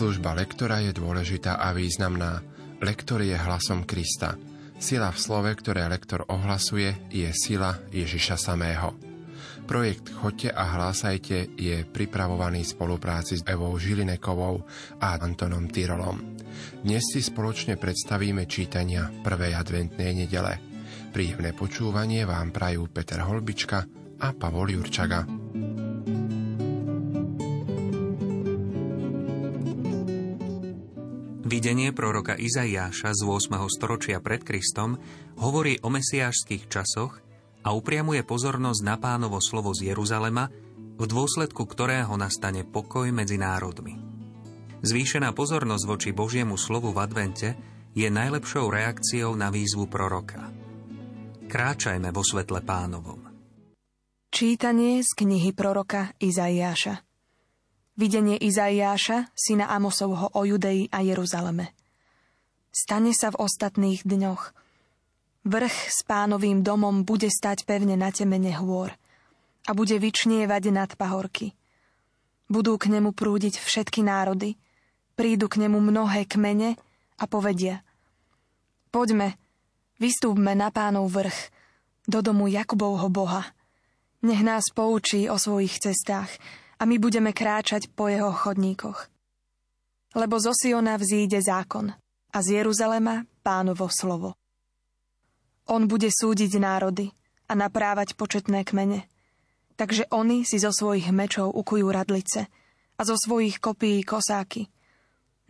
Služba lektora je dôležitá a významná. Lektor je hlasom Krista. Sila v slove, ktoré lektor ohlasuje, je sila Ježiša samého. Projekt Chodte a hlásajte je pripravovaný v spolupráci s Evou Žilinekovou a Antonom Tyrolom. Dnes si spoločne predstavíme čítania prvej adventnej nedele. Príjemné počúvanie vám prajú Peter Holbička a Pavol Jurčaga. Videnie proroka Izaiáša z 8. storočia pred Kristom hovorí o mesiášských časoch a upriamuje pozornosť na pánovo slovo z Jeruzalema, v dôsledku ktorého nastane pokoj medzi národmi. Zvýšená pozornosť voči Božiemu slovu v advente je najlepšou reakciou na výzvu proroka. Kráčajme vo svetle pánovom. Čítanie z knihy proroka Izaiáša Videnie Izaiáša, syna Amosovho o Judei a Jeruzaleme. Stane sa v ostatných dňoch – Vrch s pánovým domom bude stať pevne na temene hôr a bude vyčnievať nad pahorky. Budú k nemu prúdiť všetky národy, prídu k nemu mnohé kmene a povedia Poďme, vystúpme na pánov vrch, do domu Jakubovho Boha. Nech nás poučí o svojich cestách a my budeme kráčať po jeho chodníkoch. Lebo zo Siona vzíde zákon a z Jeruzalema pánovo slovo. On bude súdiť národy a naprávať početné kmene. Takže oni si zo svojich mečov ukujú radlice a zo svojich kopií kosáky.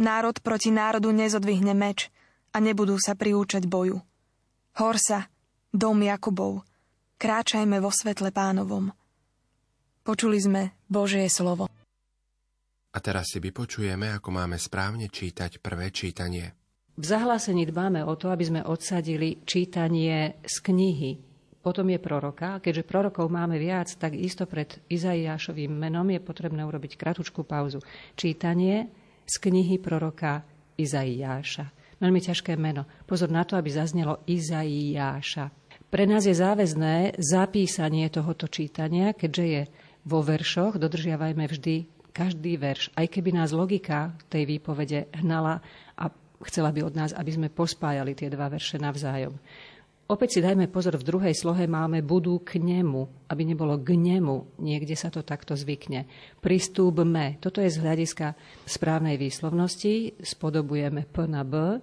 Národ proti národu nezodvihne meč a nebudú sa priúčať boju. Horsa, dom Jakubov, kráčajme vo svetle pánovom. Počuli sme Božie slovo. A teraz si vypočujeme, ako máme správne čítať prvé čítanie. V zahlásení dbáme o to, aby sme odsadili čítanie z knihy. Potom je proroka. Keďže prorokov máme viac, tak isto pred Izaiášovým menom je potrebné urobiť kratučku pauzu. Čítanie z knihy proroka Izaiáša. Veľmi ťažké meno. Pozor na to, aby zaznelo Izaiáša. Pre nás je záväzné zapísanie tohoto čítania, keďže je vo veršoch, dodržiavajme vždy každý verš, aj keby nás logika tej výpovede hnala a chcela by od nás, aby sme pospájali tie dva verše navzájom. Opäť si dajme pozor, v druhej slohe máme budú k nemu, aby nebolo k nemu, niekde sa to takto zvykne. Pristúpme, toto je z hľadiska správnej výslovnosti, spodobujeme P na B,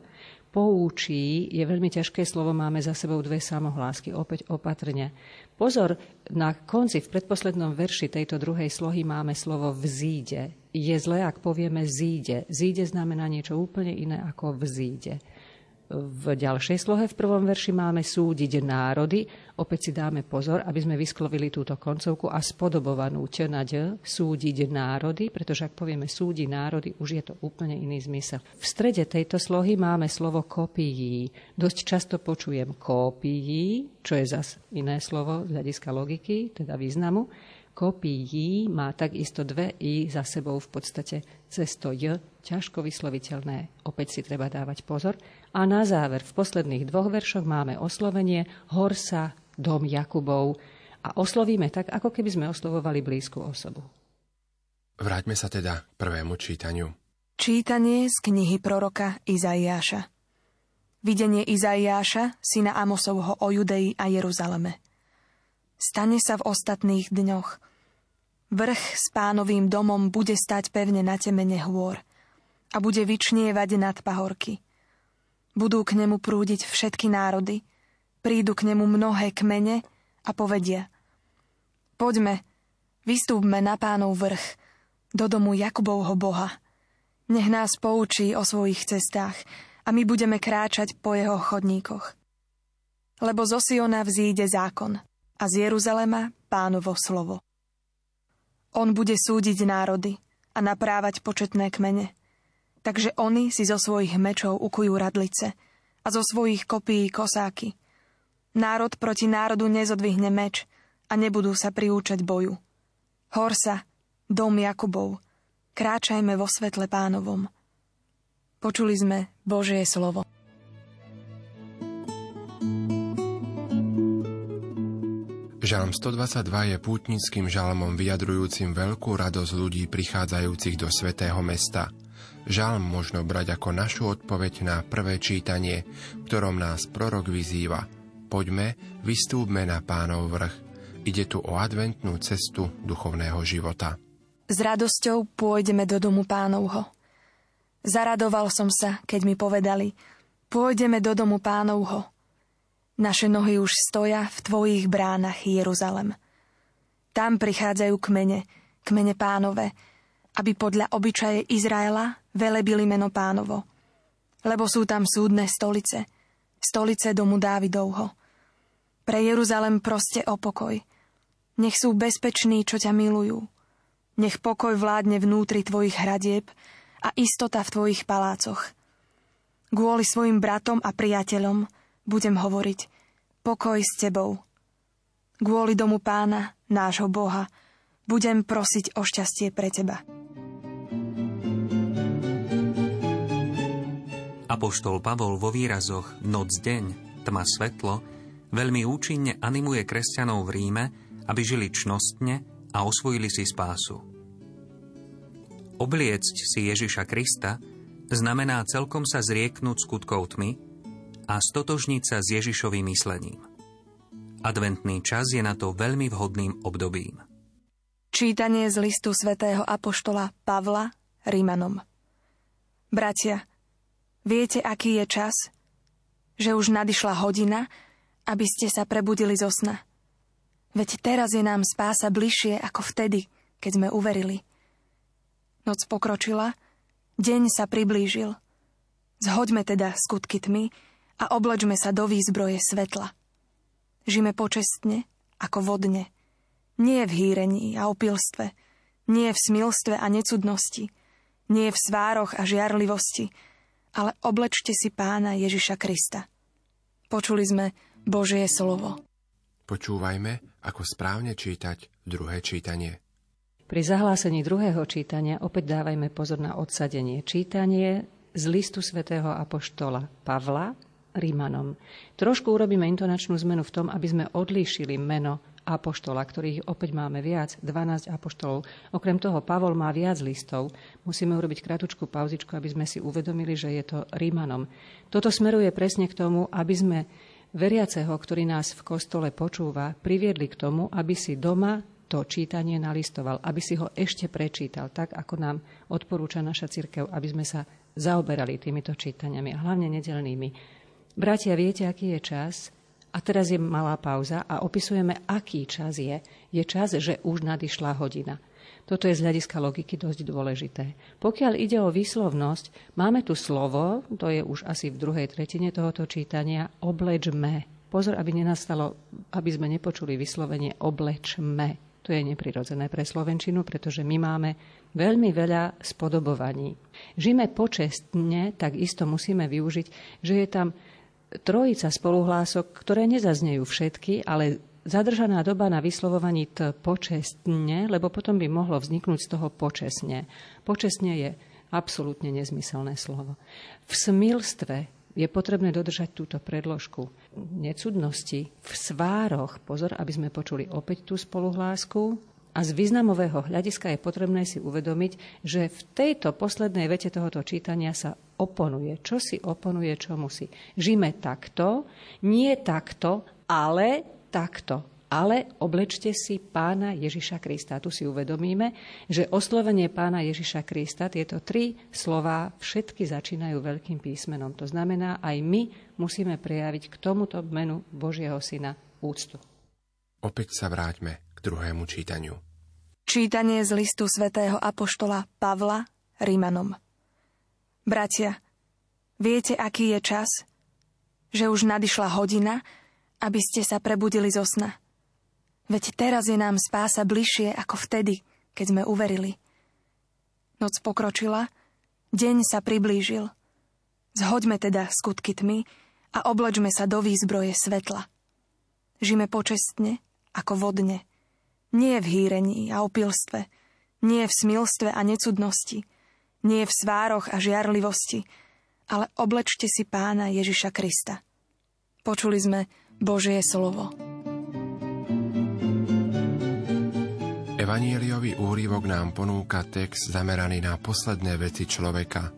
poučí je veľmi ťažké slovo, máme za sebou dve samohlásky, opäť opatrne. Pozor, na konci, v predposlednom verši tejto druhej slohy máme slovo vzíde. Je zlé, ak povieme zíde. Zíde znamená niečo úplne iné ako vzíde. V ďalšej slohe v prvom verši máme súdiť národy. Opäť si dáme pozor, aby sme vysklovili túto koncovku a spodobovanú ť na d, súdiť národy, pretože ak povieme súdi národy, už je to úplne iný zmysel. V strede tejto slohy máme slovo kopií. Dosť často počujem kopií, čo je zas iné slovo z hľadiska logiky, teda významu kopií má takisto dve i za sebou v podstate cez to j, ťažko vysloviteľné. Opäť si treba dávať pozor. A na záver, v posledných dvoch veršoch máme oslovenie Horsa, dom Jakubov a oslovíme tak, ako keby sme oslovovali blízku osobu. Vráťme sa teda k prvému čítaniu. Čítanie z knihy proroka Izaiáša. Videnie Izaiáša, syna Amosovho o Judei a Jeruzaleme. Stane sa v ostatných dňoch – Vrch s pánovým domom bude stať pevne na temene hôr a bude vyčnievať nad pahorky. Budú k nemu prúdiť všetky národy, prídu k nemu mnohé kmene a povedia Poďme, vystúpme na pánov vrch, do domu Jakubovho Boha. Nech nás poučí o svojich cestách a my budeme kráčať po jeho chodníkoch. Lebo zo Siona vzíde zákon a z Jeruzalema pánovo slovo. On bude súdiť národy a naprávať početné kmene. Takže oni si zo svojich mečov ukujú radlice a zo svojich kopií kosáky. Národ proti národu nezodvihne meč a nebudú sa priúčať boju. Horsa, dom Jakubov, kráčajme vo svetle pánovom. Počuli sme Božie slovo. Žalm 122 je pútnickým žalmom vyjadrujúcim veľkú radosť ľudí prichádzajúcich do svätého mesta. Žalm možno brať ako našu odpoveď na prvé čítanie, ktorom nás prorok vyzýva. Poďme, vystúpme na pánov vrch. Ide tu o adventnú cestu duchovného života. S radosťou pôjdeme do domu pánovho. Zaradoval som sa, keď mi povedali, pôjdeme do domu pánovho. Naše nohy už stoja v tvojich bránach, Jeruzalem. Tam prichádzajú kmene, kmene pánové, aby podľa obyčaje Izraela velebili meno pánovo. Lebo sú tam súdne stolice, stolice domu Dávidovho. Pre Jeruzalem proste o pokoj. Nech sú bezpeční, čo ťa milujú. Nech pokoj vládne vnútri tvojich hradieb a istota v tvojich palácoch. Kvôli svojim bratom a priateľom budem hovoriť pokoj s tebou. Kvôli domu pána, nášho Boha, budem prosiť o šťastie pre teba. Apoštol Pavol vo výrazoch noc-deň, tma-svetlo veľmi účinne animuje kresťanov v Ríme, aby žili čnostne a osvojili si spásu. Obliecť si Ježiša Krista znamená celkom sa zrieknúť skutkov tmy a stotožniť sa s Ježišovým myslením. Adventný čas je na to veľmi vhodným obdobím. Čítanie z listu svätého Apoštola Pavla Rímanom Bratia, Viete, aký je čas? Že už nadišla hodina, aby ste sa prebudili zo sna. Veď teraz je nám spása bližšie ako vtedy, keď sme uverili. Noc pokročila, deň sa priblížil. Zhoďme teda skutky tmy a oblečme sa do výzbroje svetla. Žime počestne, ako vodne. Nie v hýrení a opilstve, nie v smilstve a necudnosti, nie v svároch a žiarlivosti, ale oblečte si pána Ježiša Krista. Počuli sme Božie slovo. Počúvajme, ako správne čítať druhé čítanie. Pri zahlásení druhého čítania opäť dávajme pozor na odsadenie. Čítanie z listu svätého Apoštola Pavla Rímanom. Trošku urobíme intonačnú zmenu v tom, aby sme odlíšili meno apoštola, ktorých opäť máme viac, 12 apoštolov. Okrem toho, Pavol má viac listov. Musíme urobiť kratučku pauzičku, aby sme si uvedomili, že je to Rímanom. Toto smeruje presne k tomu, aby sme veriaceho, ktorý nás v kostole počúva, priviedli k tomu, aby si doma to čítanie nalistoval, aby si ho ešte prečítal, tak ako nám odporúča naša cirkev, aby sme sa zaoberali týmito čítaniami a hlavne nedelnými. Bratia, viete, aký je čas? A teraz je malá pauza a opisujeme, aký čas je. Je čas, že už nadišla hodina. Toto je z hľadiska logiky dosť dôležité. Pokiaľ ide o výslovnosť, máme tu slovo, to je už asi v druhej tretine tohoto čítania, oblečme. Pozor, aby nenastalo, aby sme nepočuli vyslovenie oblečme. To je neprirodzené pre Slovenčinu, pretože my máme veľmi veľa spodobovaní. Žime počestne, tak isto musíme využiť, že je tam trojica spoluhlások, ktoré nezaznejú všetky, ale zadržaná doba na vyslovovaní t počestne, lebo potom by mohlo vzniknúť z toho počesne. Počesne je absolútne nezmyselné slovo. V smilstve je potrebné dodržať túto predložku. Necudnosti v svároch, pozor, aby sme počuli opäť tú spoluhlásku, a z významového hľadiska je potrebné si uvedomiť, že v tejto poslednej vete tohoto čítania sa oponuje. Čo si oponuje čomu si? Žime takto, nie takto, ale takto. Ale oblečte si pána Ježiša Krista. Tu si uvedomíme, že oslovenie pána Ježiša Krista, tieto tri slová všetky začínajú veľkým písmenom. To znamená, aj my musíme prejaviť k tomuto menu Božieho Syna úctu. Opäť sa vráťme k druhému čítaniu. Čítanie z listu svätého Apoštola Pavla Rímanom Bratia, viete, aký je čas? Že už nadišla hodina, aby ste sa prebudili zo sna. Veď teraz je nám spása bližšie ako vtedy, keď sme uverili. Noc pokročila, deň sa priblížil. Zhoďme teda skutky tmy a oblečme sa do výzbroje svetla. Žime počestne ako vodne – nie v hýrení a opilstve, nie v smilstve a necudnosti, nie v svároch a žiarlivosti, ale oblečte si pána Ježiša Krista. Počuli sme Božie slovo. Evanieliový úrivok nám ponúka text zameraný na posledné veci človeka.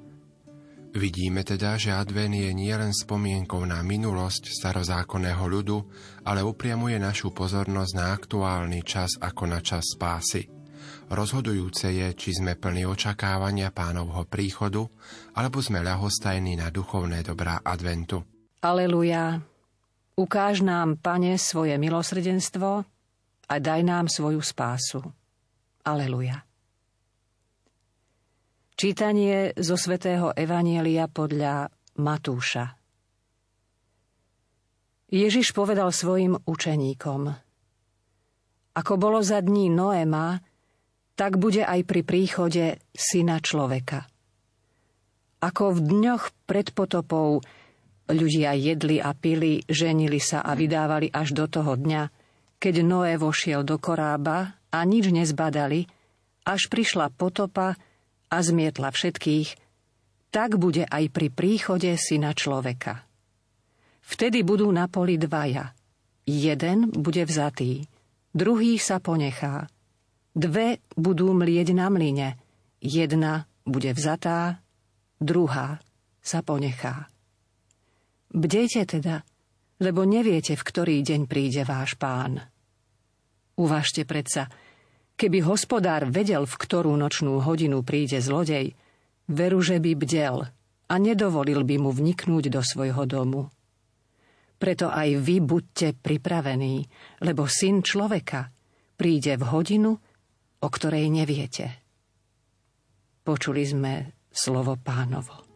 Vidíme teda, že Advent je nielen spomienkou na minulosť starozákonného ľudu, ale upriamuje našu pozornosť na aktuálny čas ako na čas spásy. Rozhodujúce je, či sme plní očakávania pánovho príchodu, alebo sme ľahostajní na duchovné dobrá adventu. Aleluja. Ukáž nám, Pane, svoje milosrdenstvo a daj nám svoju spásu. Aleluja. Čítanie zo svätého Evanielia podľa Matúša. Ježiš povedal svojim učeníkom Ako bolo za dní Noema, tak bude aj pri príchode syna človeka. Ako v dňoch pred potopou ľudia jedli a pili, ženili sa a vydávali až do toho dňa, keď Noé vošiel do korába a nič nezbadali, až prišla potopa a zmietla všetkých, tak bude aj pri príchode syna človeka. Vtedy budú na poli dvaja. Jeden bude vzatý, druhý sa ponechá. Dve budú mlieť na mline, jedna bude vzatá, druhá sa ponechá. Bdejte teda, lebo neviete, v ktorý deň príde váš pán. Uvažte predsa, keby hospodár vedel, v ktorú nočnú hodinu príde zlodej, veru, že by bdel a nedovolil by mu vniknúť do svojho domu. Preto aj vy buďte pripravení, lebo syn človeka príde v hodinu, o ktorej neviete. Počuli sme slovo pánovo.